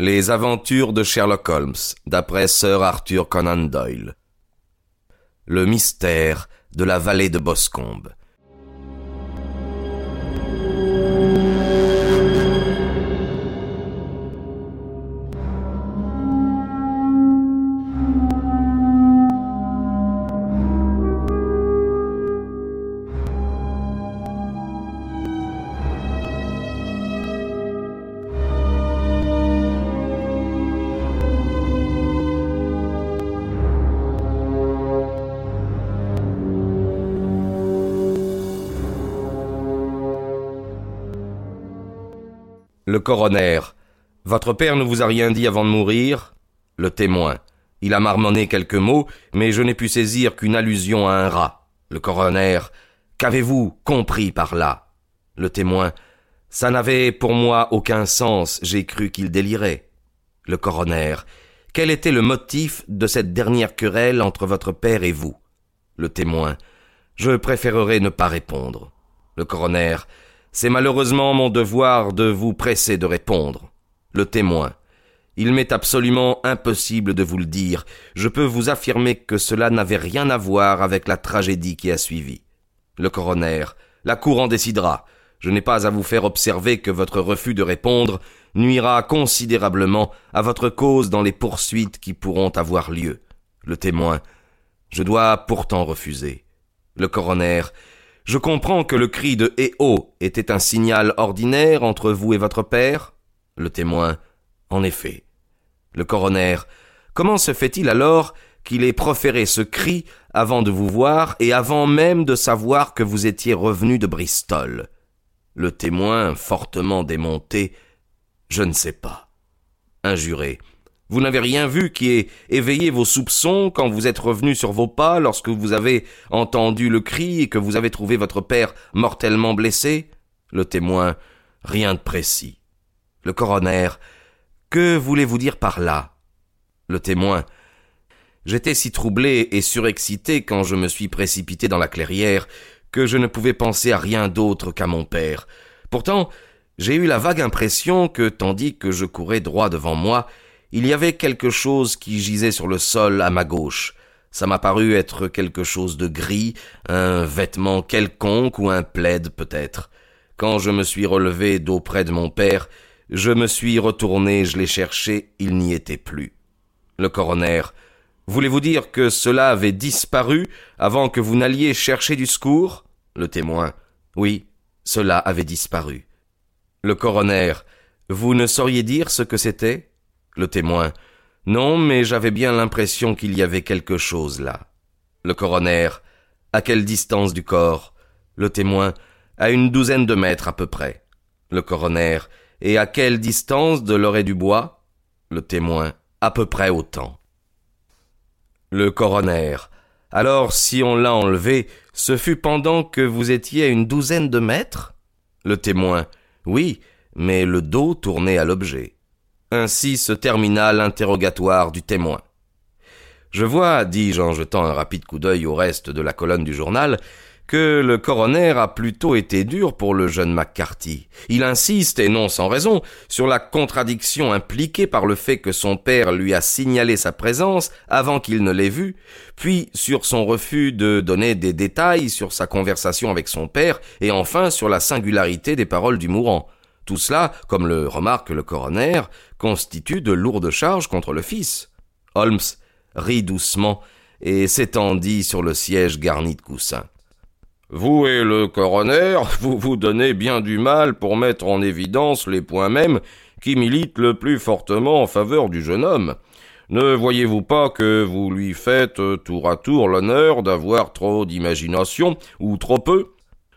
Les aventures de Sherlock Holmes, d'après Sir Arthur Conan Doyle. Le mystère de la vallée de Boscombe. Le coroner. Votre père ne vous a rien dit avant de mourir? Le témoin. Il a marmonné quelques mots, mais je n'ai pu saisir qu'une allusion à un rat. Le coroner. Qu'avez-vous compris par là? Le témoin. Ça n'avait pour moi aucun sens, j'ai cru qu'il délirait. Le coroner. Quel était le motif de cette dernière querelle entre votre père et vous? Le témoin. Je préférerais ne pas répondre. Le coroner. C'est malheureusement mon devoir de vous presser de répondre. Le témoin. Il m'est absolument impossible de vous le dire. Je peux vous affirmer que cela n'avait rien à voir avec la tragédie qui a suivi. Le coroner. La cour en décidera. Je n'ai pas à vous faire observer que votre refus de répondre nuira considérablement à votre cause dans les poursuites qui pourront avoir lieu. Le témoin. Je dois pourtant refuser. Le coroner. Je comprends que le cri de Eh oh était un signal ordinaire entre vous et votre père Le témoin. En effet. Le coroner. Comment se fait-il alors qu'il ait proféré ce cri avant de vous voir et avant même de savoir que vous étiez revenu de Bristol? Le témoin, fortement démonté. Je ne sais pas. Injuré. Vous n'avez rien vu qui ait éveillé vos soupçons quand vous êtes revenu sur vos pas lorsque vous avez entendu le cri et que vous avez trouvé votre père mortellement blessé? Le témoin, rien de précis. Le coroner, que voulez-vous dire par là? Le témoin, j'étais si troublé et surexcité quand je me suis précipité dans la clairière que je ne pouvais penser à rien d'autre qu'à mon père. Pourtant, j'ai eu la vague impression que, tandis que je courais droit devant moi, il y avait quelque chose qui gisait sur le sol à ma gauche. Ça m'a paru être quelque chose de gris, un vêtement quelconque ou un plaid peut-être. Quand je me suis relevé d'auprès de mon père, je me suis retourné, je l'ai cherché, il n'y était plus. Le coroner. Voulez-vous dire que cela avait disparu avant que vous n'alliez chercher du secours? Le témoin. Oui, cela avait disparu. Le coroner. Vous ne sauriez dire ce que c'était? Le témoin. Non, mais j'avais bien l'impression qu'il y avait quelque chose là. Le coroner. À quelle distance du corps? Le témoin. À une douzaine de mètres à peu près. Le coroner. Et à quelle distance de l'oreille du bois? Le témoin. À peu près autant. Le coroner. Alors, si on l'a enlevé, ce fut pendant que vous étiez à une douzaine de mètres? Le témoin. Oui, mais le dos tourné à l'objet. Ainsi se termina l'interrogatoire du témoin. Je vois, dis-je en jetant un rapide coup d'œil au reste de la colonne du journal, que le coroner a plutôt été dur pour le jeune McCarthy. Il insiste, et non sans raison, sur la contradiction impliquée par le fait que son père lui a signalé sa présence avant qu'il ne l'ait vu, puis sur son refus de donner des détails sur sa conversation avec son père, et enfin sur la singularité des paroles du mourant. Tout cela, comme le remarque le coroner, constitue de lourdes charges contre le fils. Holmes rit doucement et s'étendit sur le siège garni de coussins. Vous et le coroner, vous vous donnez bien du mal pour mettre en évidence les points mêmes qui militent le plus fortement en faveur du jeune homme. Ne voyez-vous pas que vous lui faites tour à tour l'honneur d'avoir trop d'imagination ou trop peu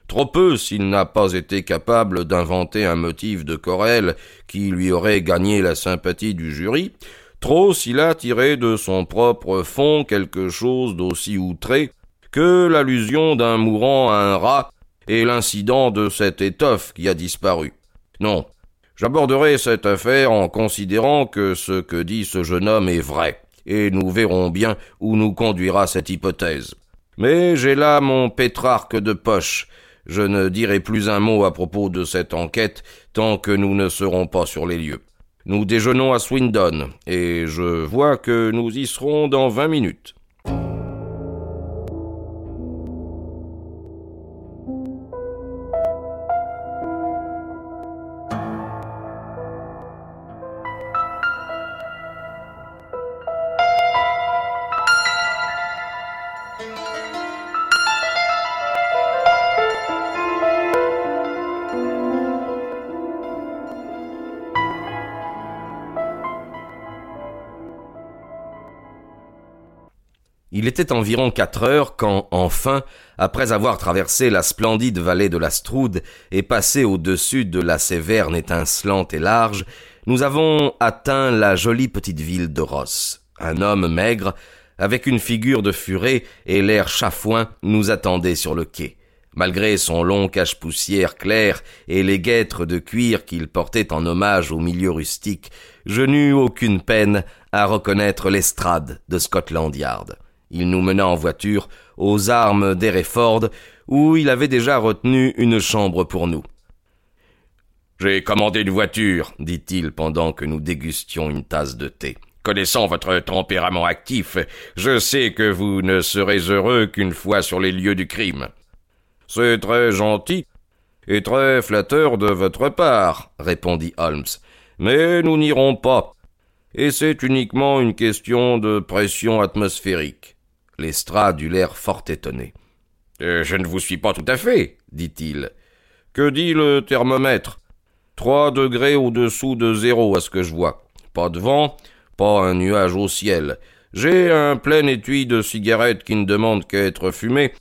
Trop peu s'il n'a pas été capable d'inventer un motif de querelle qui lui aurait gagné la sympathie du jury, trop s'il a tiré de son propre fond quelque chose d'aussi outré que l'allusion d'un mourant à un rat et l'incident de cette étoffe qui a disparu. Non. J'aborderai cette affaire en considérant que ce que dit ce jeune homme est vrai, et nous verrons bien où nous conduira cette hypothèse. Mais j'ai là mon Pétrarque de poche, je ne dirai plus un mot à propos de cette enquête tant que nous ne serons pas sur les lieux. Nous déjeunons à Swindon, et je vois que nous y serons dans vingt minutes. Il était environ quatre heures quand, enfin, après avoir traversé la splendide vallée de la Stroude et passé au-dessus de la Séverne étincelante et large, nous avons atteint la jolie petite ville de Ross. Un homme maigre, avec une figure de furet et l'air chafouin, nous attendait sur le quai. Malgré son long cache-poussière clair et les guêtres de cuir qu'il portait en hommage au milieu rustique, je n'eus aucune peine à reconnaître l'estrade de Scotland Yard. Il nous mena en voiture aux armes d'Hereford, où il avait déjà retenu une chambre pour nous. J'ai commandé une voiture, dit-il pendant que nous dégustions une tasse de thé. Connaissant votre tempérament actif, je sais que vous ne serez heureux qu'une fois sur les lieux du crime. C'est très gentil et très flatteur de votre part, répondit Holmes. Mais nous n'irons pas. Et c'est uniquement une question de pression atmosphérique. Lestrade eut l'air fort étonné. Euh, je ne vous suis pas tout à fait, dit-il. Que dit le thermomètre? Trois degrés au-dessous de zéro à ce que je vois. Pas de vent, pas un nuage au ciel. J'ai un plein étui de cigarettes qui ne demande qu'à être fumé,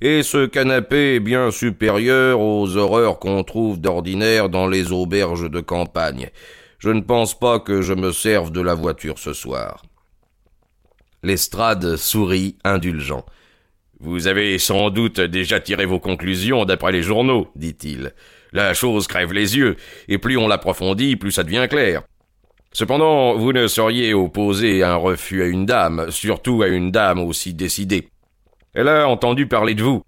et ce canapé est bien supérieur aux horreurs qu'on trouve d'ordinaire dans les auberges de campagne. Je ne pense pas que je me serve de la voiture ce soir. Lestrade sourit, indulgent. Vous avez sans doute déjà tiré vos conclusions d'après les journaux, dit-il. La chose crève les yeux, et plus on l'approfondit, plus ça devient clair. Cependant, vous ne sauriez opposer un refus à une dame, surtout à une dame aussi décidée. Elle a entendu parler de vous,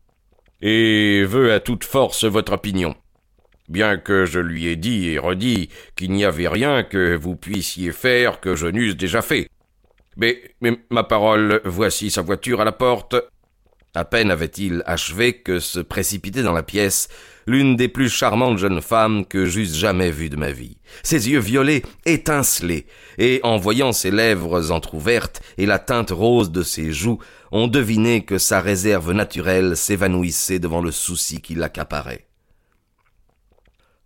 et veut à toute force votre opinion. Bien que je lui ai dit et redit qu'il n'y avait rien que vous puissiez faire que je n'eusse déjà fait. Mais, mais ma parole, voici sa voiture à la porte. À peine avait-il achevé que se précipitait dans la pièce l'une des plus charmantes jeunes femmes que j'eusse jamais vues de ma vie. Ses yeux violets étincelaient, et en voyant ses lèvres entr'ouvertes et la teinte rose de ses joues, on devinait que sa réserve naturelle s'évanouissait devant le souci qui l'accaparait.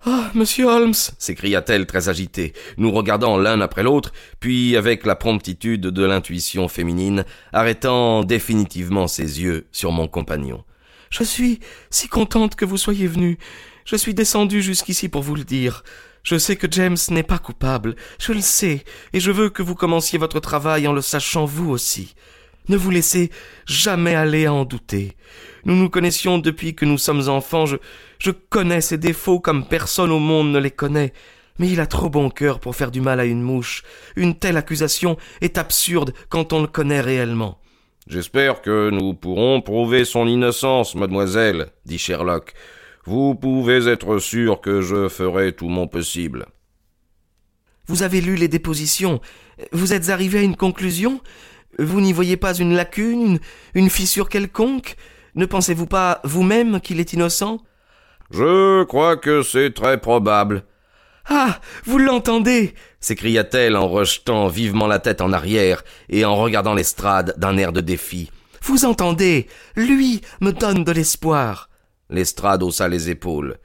Ah, monsieur Holmes s'écria-t-elle très agitée, nous regardant l'un après l'autre, puis avec la promptitude de l'intuition féminine, arrêtant définitivement ses yeux sur mon compagnon. Je suis si contente que vous soyez venu. Je suis descendue jusqu'ici pour vous le dire. Je sais que James n'est pas coupable, je le sais, et je veux que vous commenciez votre travail en le sachant vous aussi. Ne vous laissez jamais aller à en douter. Nous nous connaissions depuis que nous sommes enfants. Je, je connais ses défauts comme personne au monde ne les connaît. Mais il a trop bon cœur pour faire du mal à une mouche. Une telle accusation est absurde quand on le connaît réellement. J'espère que nous pourrons prouver son innocence, mademoiselle, dit Sherlock. Vous pouvez être sûr que je ferai tout mon possible. Vous avez lu les dépositions. Vous êtes arrivé à une conclusion? Vous n'y voyez pas une lacune, une, une fissure quelconque? Ne pensez-vous pas vous-même qu'il est innocent? Je crois que c'est très probable. Ah. Vous l'entendez s'écria-t-elle en rejetant vivement la tête en arrière et en regardant l'estrade d'un air de défi. Vous entendez Lui me donne de l'espoir. L'estrade haussa les épaules.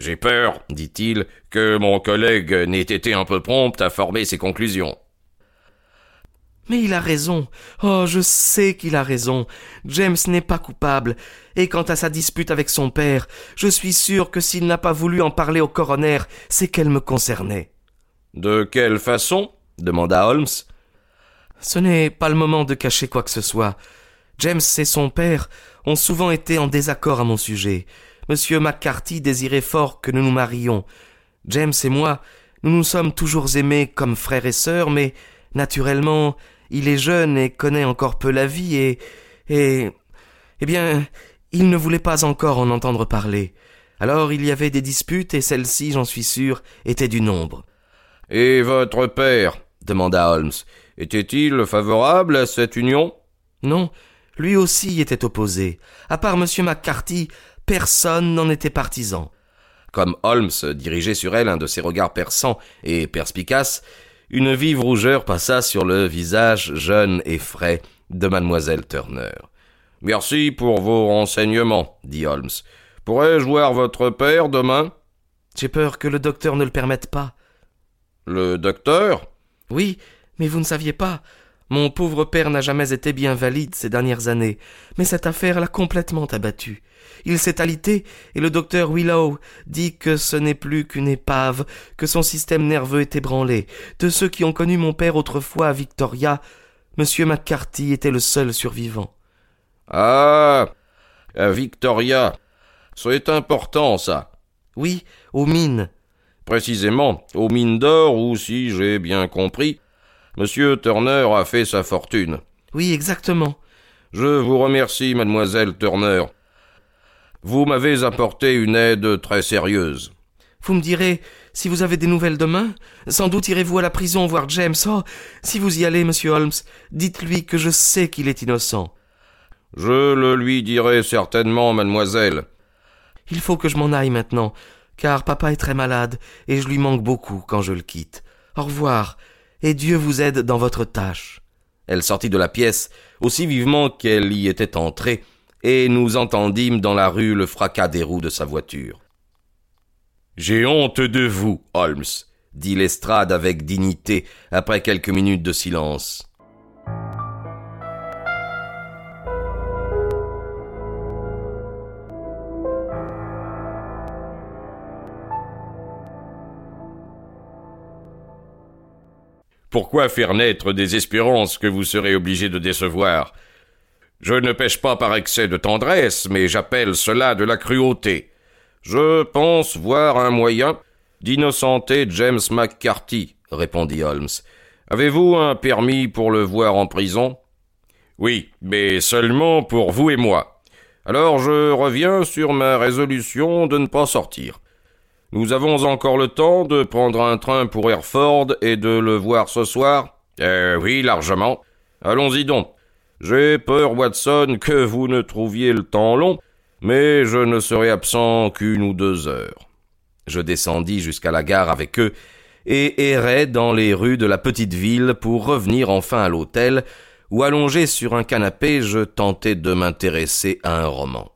J'ai peur, dit-il, que mon collègue n'ait été un peu prompt à former ses conclusions. Mais il a raison. Oh, je sais qu'il a raison. James n'est pas coupable. Et quant à sa dispute avec son père, je suis sûr que s'il n'a pas voulu en parler au coroner, c'est qu'elle me concernait. De quelle façon? demanda Holmes. Ce n'est pas le moment de cacher quoi que ce soit. James et son père ont souvent été en désaccord à mon sujet. Monsieur McCarthy désirait fort que nous nous marions. James et moi, nous nous sommes toujours aimés comme frères et sœurs, mais, naturellement, il est jeune et connaît encore peu la vie et. et. Eh bien, il ne voulait pas encore en entendre parler. Alors il y avait des disputes et celle-ci, j'en suis sûr, était du nombre. Et votre père demanda Holmes. Était-il favorable à cette union? Non, lui aussi y était opposé. À part M. McCarthy, personne n'en était partisan. Comme Holmes dirigeait sur elle un de ses regards perçants et perspicaces, une vive rougeur passa sur le visage jeune et frais de mademoiselle Turner. Merci pour vos renseignements, dit Holmes. Pourrais-je voir votre père demain? J'ai peur que le docteur ne le permette pas. Le docteur? Oui, mais vous ne saviez pas. Mon pauvre père n'a jamais été bien valide ces dernières années, mais cette affaire l'a complètement abattu. Il s'est alité, et le docteur Willow dit que ce n'est plus qu'une épave, que son système nerveux est ébranlé. De ceux qui ont connu mon père autrefois à Victoria, Monsieur McCarthy était le seul survivant. Ah. À Victoria. C'est important, ça. Oui, aux mines. Précisément, aux mines d'or où, si j'ai bien compris, Monsieur Turner a fait sa fortune. Oui, exactement. Je vous remercie, mademoiselle Turner. Vous m'avez apporté une aide très sérieuse. Vous me direz, si vous avez des nouvelles demain, sans doute irez-vous à la prison voir James. Oh, si vous y allez, monsieur Holmes, dites-lui que je sais qu'il est innocent. Je le lui dirai certainement, mademoiselle. Il faut que je m'en aille maintenant, car papa est très malade, et je lui manque beaucoup quand je le quitte. Au revoir, et Dieu vous aide dans votre tâche. Elle sortit de la pièce aussi vivement qu'elle y était entrée, et nous entendîmes dans la rue le fracas des roues de sa voiture. J'ai honte de vous, Holmes, dit Lestrade avec dignité après quelques minutes de silence. Pourquoi faire naître des espérances que vous serez obligé de décevoir? Je ne pêche pas par excès de tendresse, mais j'appelle cela de la cruauté. Je pense voir un moyen d'innocenter James McCarthy, répondit Holmes. Avez-vous un permis pour le voir en prison? Oui, mais seulement pour vous et moi. Alors je reviens sur ma résolution de ne pas sortir. Nous avons encore le temps de prendre un train pour Hereford et de le voir ce soir Eh oui, largement. Allons-y donc. J'ai peur, Watson, que vous ne trouviez le temps long, mais je ne serai absent qu'une ou deux heures. Je descendis jusqu'à la gare avec eux et errai dans les rues de la petite ville pour revenir enfin à l'hôtel, où allongé sur un canapé je tentais de m'intéresser à un roman.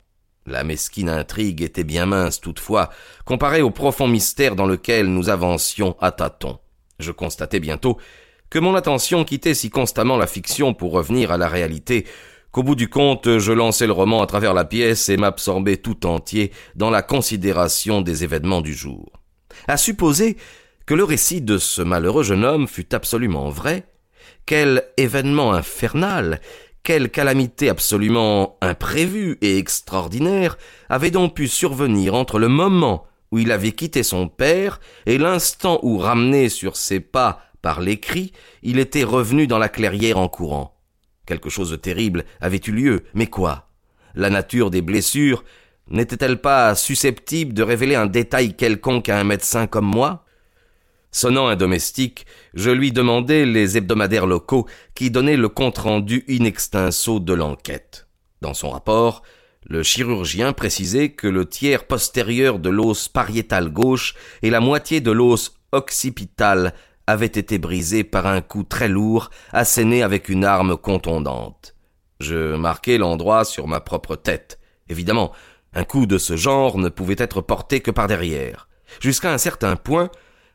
La mesquine intrigue était bien mince toutefois, comparée au profond mystère dans lequel nous avancions à tâtons. Je constatai bientôt que mon attention quittait si constamment la fiction pour revenir à la réalité, qu'au bout du compte je lançais le roman à travers la pièce et m'absorbais tout entier dans la considération des événements du jour. À supposer que le récit de ce malheureux jeune homme fût absolument vrai, quel événement infernal quelle calamité absolument imprévue et extraordinaire avait donc pu survenir entre le moment où il avait quitté son père et l'instant où, ramené sur ses pas par les cris, il était revenu dans la clairière en courant. Quelque chose de terrible avait eu lieu, mais quoi? La nature des blessures n'était-elle pas susceptible de révéler un détail quelconque à un médecin comme moi? Sonnant un domestique, je lui demandai les hebdomadaires locaux qui donnaient le compte-rendu in extenso de l'enquête. Dans son rapport, le chirurgien précisait que le tiers postérieur de l'os pariétal gauche et la moitié de l'os occipital avaient été brisés par un coup très lourd asséné avec une arme contondante. Je marquai l'endroit sur ma propre tête. Évidemment, un coup de ce genre ne pouvait être porté que par derrière. Jusqu'à un certain point,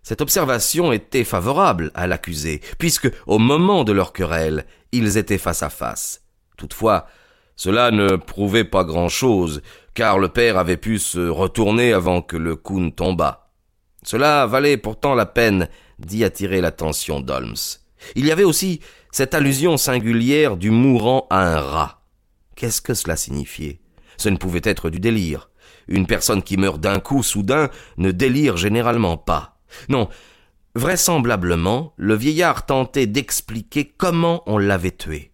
cette observation était favorable à l'accusé, puisque, au moment de leur querelle, ils étaient face à face. Toutefois, cela ne prouvait pas grand-chose, car le père avait pu se retourner avant que le coup ne tombât. Cela valait pourtant la peine d'y attirer l'attention d'Holmes. Il y avait aussi cette allusion singulière du mourant à un rat. Qu'est-ce que cela signifiait? Ce ne pouvait être du délire. Une personne qui meurt d'un coup soudain ne délire généralement pas. Non, vraisemblablement, le vieillard tentait d'expliquer comment on l'avait tué.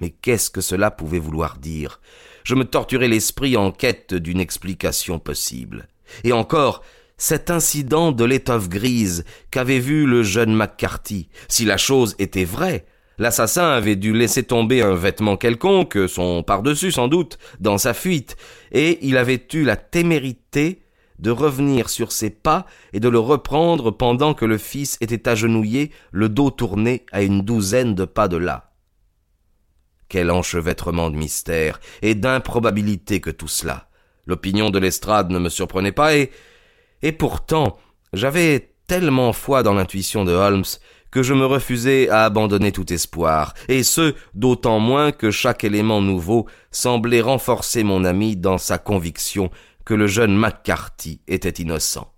Mais qu'est-ce que cela pouvait vouloir dire? Je me torturais l'esprit en quête d'une explication possible. Et encore, cet incident de l'étoffe grise qu'avait vu le jeune McCarthy. Si la chose était vraie, l'assassin avait dû laisser tomber un vêtement quelconque, son par-dessus sans doute, dans sa fuite, et il avait eu la témérité de revenir sur ses pas et de le reprendre pendant que le fils était agenouillé, le dos tourné à une douzaine de pas de là. Quel enchevêtrement de mystère et d'improbabilité que tout cela. L'opinion de l'estrade ne me surprenait pas et, et pourtant, j'avais tellement foi dans l'intuition de Holmes que je me refusais à abandonner tout espoir, et ce, d'autant moins que chaque élément nouveau semblait renforcer mon ami dans sa conviction que le jeune McCarthy était innocent.